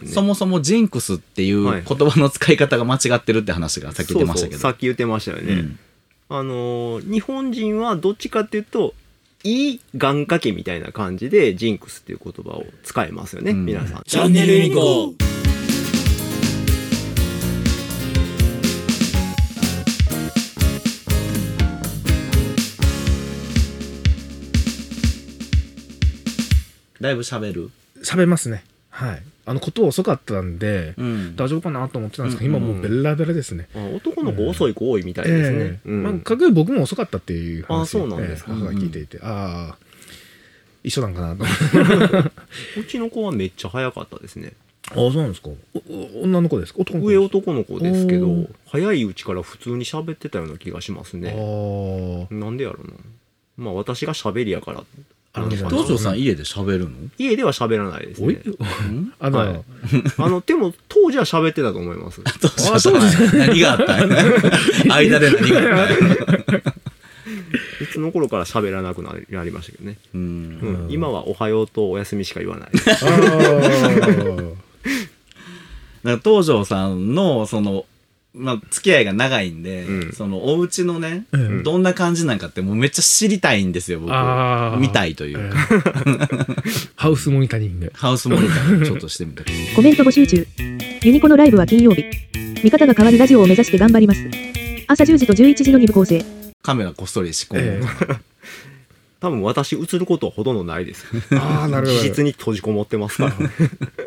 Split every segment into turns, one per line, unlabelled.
ですね。
そもそもジンクスっていう
はい
言葉の使い方が間違ってるって話がさっき言ってましたけど。
そうそうさっき言ってましたよね。
うん
あのー日本人はどっちかっていうと、いい願掛けみたいな感じでジンクスっていう言葉を使えますよね、
うん
皆さん。
チャンネルユニコーン
だいぶ喋る？
喋りますねはいあのこと遅かったんで、
うん。
大丈夫かなと思ってたんですけど、
うん
今もうベラベラですね、
あ男の子遅い子多いみたいですね。
ええ
うん
まあ、かく僕も遅かったっていう話
あそうなんですか
ええ母が聞いていて、ああ一緒なんかなと
うちの子はめっちゃ早かったですね。
ああそうなんですか女の子ですか？男の子
上男の子ですけど早いうちから普通に喋ってたような気がしますね。
あ
なんでやろうな。まあ私が喋りやから。
あの
東條さん家で喋るの？
家では喋らないです
おい？
ね。
あの、
はいあの、でも当時は喋ってたと思います。
あそうです
何があったん？や間で何があったん？や
いつの頃から喋らなくなりましたけどね。
うん。
うん。今はおはようとお休みしか言わない。
あー。
だから東條さんのその、まあ、付き合いが長いんで、
うん
そのお家のね、
うん
どんな感じなんかってもうめっちゃ知りたいんですよ僕見たいというか、
ハウスモニタリング
ハウスモニターちょっとしてみた
コメント募集中。ユニコのライブは金曜日。見方が変わるラジオを目指して頑張ります。朝10時と11時の2部構成。
カメラこっそり仕込む、
え
多分私映ることはほとんどないです。
えああなるほど
自室に閉じこもってますから。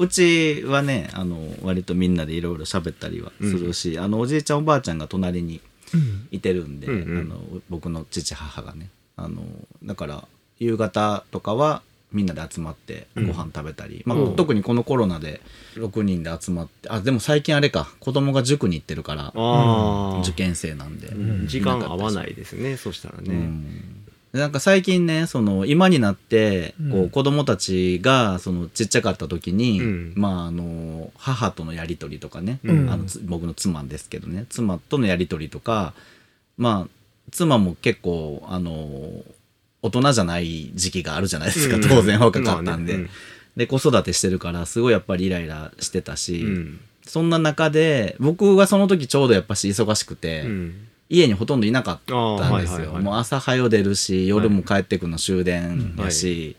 うちはねあの割とみんなでいろいろ喋ったりはするし、あのおじいちゃんおばあちゃんが隣に
うん。
いてるんで、
うんうん。
あの僕の父母がね。あのだから夕方とかはみんなで集まってご飯食べたり、まあ
うん。
特にこのコロナで6人で集まってあでも最近あれか子供が塾に行ってるから
ああ
受。験生なんで、
うん。時間合わないですね、そしたら
う
ね。
なんか最近ねその今になってこ
う
うん。子供たちがそのちっちゃかった時に、
うん。
まああの母とのやり取りとかね、
うん。
あのつ僕の妻ですけどね妻とのやり取りとかまあ妻も結構あの大人じゃない時期があるじゃないですか、
うん。
当然若かったんで、
まあね。
で子育てしてるからすごいやっぱりイライラしてたし、
うん。
そんな中で僕はその時ちょうどやっぱし忙しくて、
うん
家にほとんどいなかったんですよ、もう朝早出るし夜も帰ってくるの終電やし、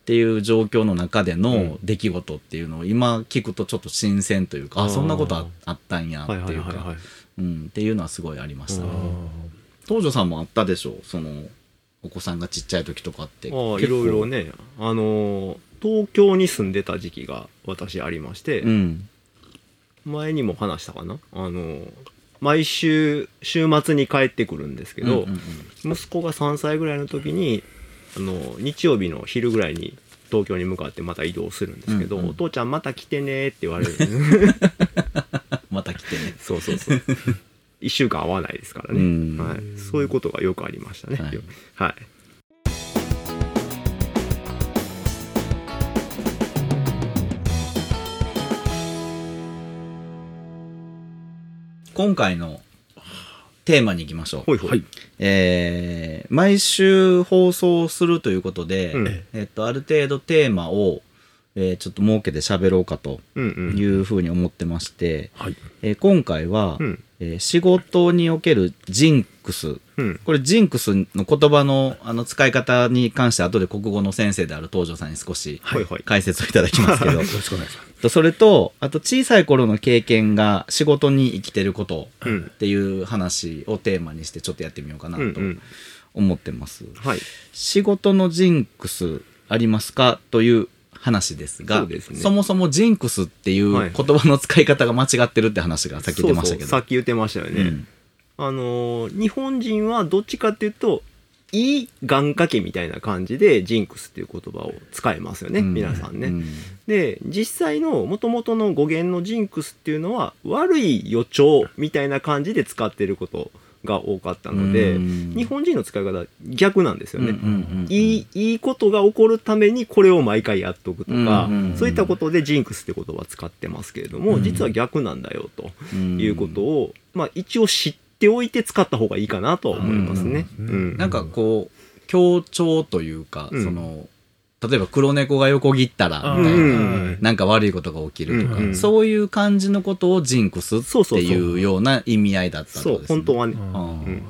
っていう状況の中での出来事っていうのを今聞くとちょっと新鮮というか、あそんなことああったんやって
はい
うか。うんっていうのはすごいありました。ね
あ
東條さんもあったでしょそのお子さんがちっちゃい時とかって。
いろいろね。あのー東京に住んでた時期が私ありまして、
うん。
前にも話したかな？あのー毎週週末に帰ってくるんですけど、息子が3歳ぐらいの時にあの日曜日の昼ぐらいに東京に向かってまた移動するんですけど、
うんうん
お父ちゃんまた来てねって言われる
また来てね。
そうそうそう。1週間会わないですからね、
うん。
はい、そういうことがよくありましたね。
はい。
はい、
今回のテーマに行きましょう。
ほいほい、
えー毎週放送するということで、
うん。
えっと、ある程度テーマを、えーちょっと設けて喋ろうかと
うんうん
いうふうに思ってまして、
はい。
えー今回は、
うん。
えー仕事におけるジンクス。
うん。
これジンクスの言葉のあの使い方に関して後で国語の先生である東條さんに少し
はいはい。
解説をいただきますけど。
よろしくお願いします。
とそれとあと小さい頃の経験が仕事に生きてること
うん。
っていう話をテーマにしてちょっとやってみようかなと
うんうん。
思ってます。
はい。
仕事のジンクスありますか？という話ですが
ね。
もそもジンクスっていう
はい
言葉の使い方が間違ってるって話がさっき出ましたけど。
そうそうさっき言ってましたよね、
うん。
あのー日本人はどっちかっていうといい願掛けみたいな感じでジンクスっていう言葉を使えますよね、
うん。
皆さんね、
うん。
で実際の元々の語源のジンクスっていうのは悪い予兆みたいな感じで使ってることが多かったので、
うん。
日本人の使い方逆なんですよね、いいいいことが起こるためにこれを毎回やっとくとか、そういったことでジンクスって言葉を使ってますけれども、実は逆なんだよということを、まあ、一応知っておいて使った方がいいかなとは思いますね。
うん
うん
なんかこう強調というか、
うん。
その例えば黒猫が横切ったら、
あ
みたいな。
うん。
なんか悪いことが起きるとか、
うんうん。
そういう感じのことをジンクスっていうような意味合いだった
そう
ことですね。
本当はね。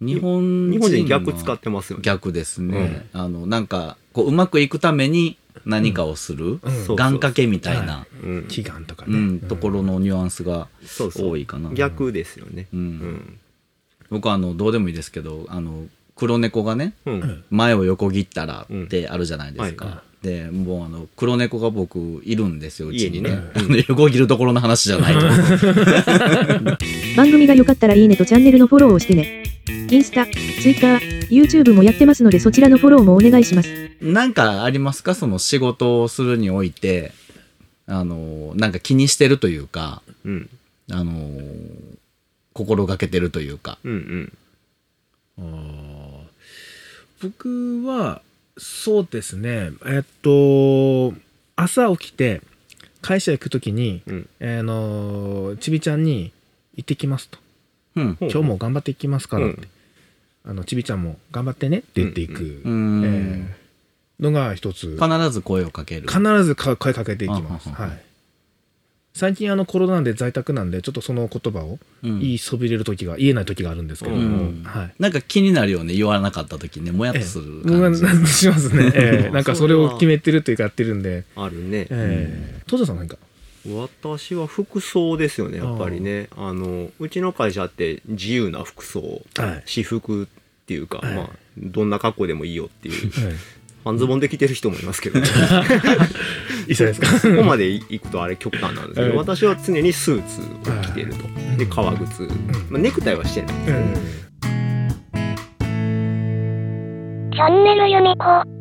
日本
日本人
人
逆使ってますよね。
逆ですね。あの、なんか、こう、うまくいくために何かをする、願掛けみたいな、
うん。
祈願とかね。
うん、ところのニュアンスが多いかな。
逆ですよね。
うん。
うん。
僕はあの、どうでもいいですけど、あの、黒猫がね、
うん
前を横切ったらってあるじゃないですか。
うんは
で、もうあの、黒猫が僕いるんですよ、うちにね。
ね
あの横切るところの話じゃないと。
番組が良かったらいいねとチャンネルのフォローをしてね。インスタ、ツイッター、YouTube もやってますのでそちらのフォローもお願いします。
なんかありますか？その仕事をするにおいて、あの、なんか気にしてるというか、
うん
あの、心がけてるというか。
うんうん
あー僕は、そうですね。えっと、朝起きて、会社行くときに、
うん
あの、ちびちゃんに行ってきますと。
うん。
今日も頑張っていきますからって。
うん
あの、ちびちゃんも頑張ってねって言っていく、
うん
えーのが一つ。
必ず声をかける。
必ずか声かけていきます。
はは
い。最近あのコロナなんで在宅なんで、ちょっとその言葉を
うん。
言いそびれる時が、言えない時があるんですけども、
うん。
はい。
なんか気になるよね、言わなかった時ね、もやっと
ええ。
する感じ。
なんしますね。ええ。なんかそれを決めてるというかやってるんで、
あるね。
ええ。東條さん何か？
私は服装ですよねやっぱりね。あのうちの会社って自由な服装
はい。
私服っていうか、
はい。
まあどんな格好でもいいよっていう
はい
半ズボンで着てる人もいますけど、ね、
一緒ですか？
そこまで行くとあれ極端なんですけど、
はい
私は常にスーツを着てると。で革靴、まあ、ネクタイはしてない
うん
チャンネルユニコ